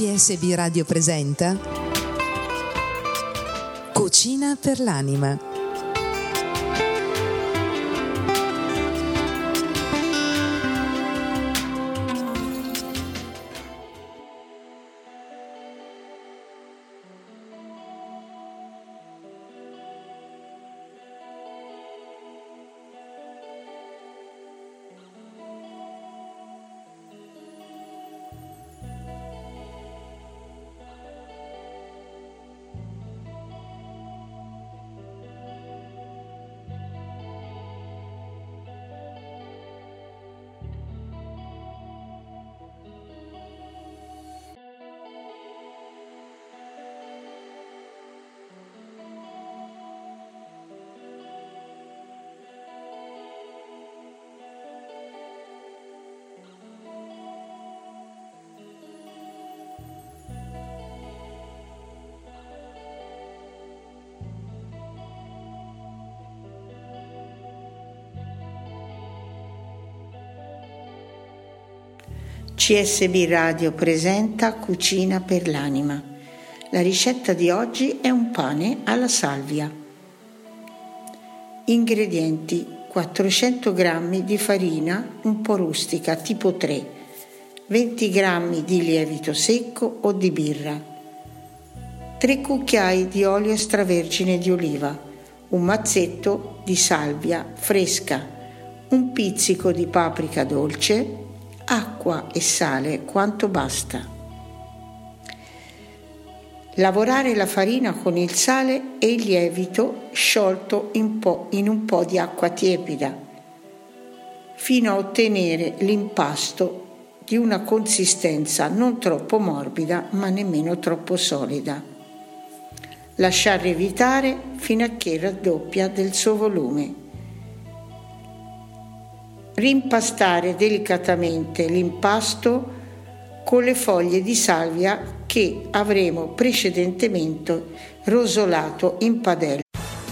CSB Radio presenta Cucina per l'anima. CSB Radio presenta Cucina per l'anima. La ricetta di oggi è un pane alla salvia. Ingredienti 400 g di farina un po' rustica tipo 3, 20 g di lievito secco o di birra, 3 cucchiai di olio extravergine di oliva, un mazzetto di salvia fresca, un pizzico di paprika dolce, acqua e sale quanto basta. Lavorare la farina con il sale e il lievito sciolto in, in un po' di acqua tiepida fino a ottenere l'impasto di una consistenza non troppo morbida ma nemmeno troppo solida. Lasciare evitare fino a che raddoppia del suo volume rimpastare delicatamente l'impasto con le foglie di salvia che avremo precedentemente rosolato in padella.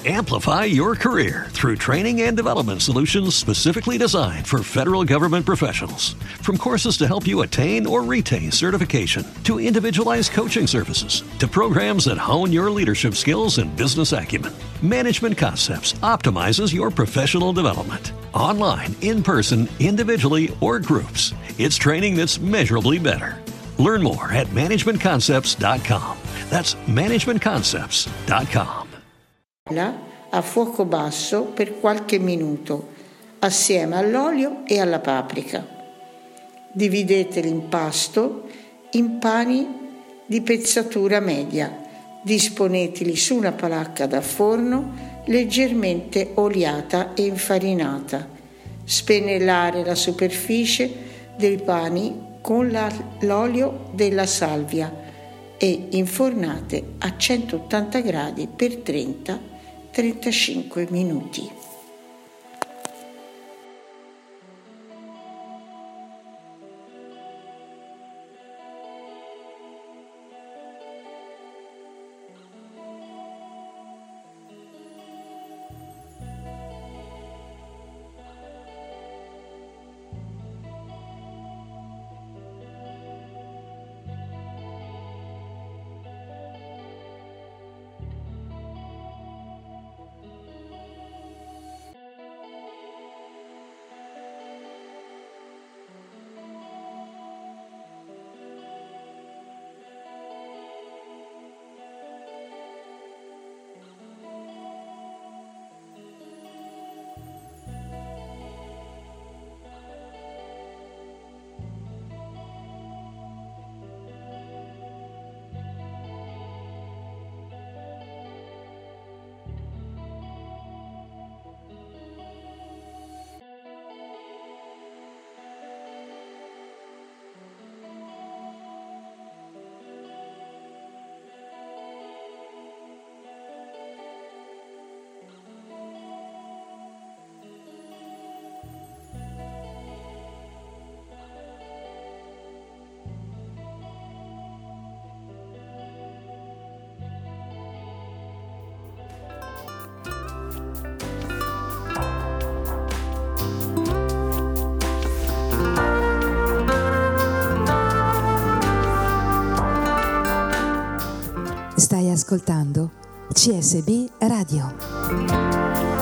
Amplify your career through training and development solutions specifically designed for federal government professionals. From courses to help you attain or retain certification, to individualized coaching services, to programs that hone your leadership skills and business acumen, Management Concepts optimizes your professional development. Online, in person, individually, or groups, it's training that's measurably better. Learn more at managementconcepts.com. That's managementconcepts.com. a fuoco basso per qualche minuto assieme all'olio e alla paprika. Dividete l'impasto in pani di pezzatura media. Disponeteli su una palacca da forno leggermente oliata e infarinata. Spennellare la superficie dei pani con la, l'olio della salvia e infornate a 180 gradi per 30 35 minuti. ascoltando CSB Radio.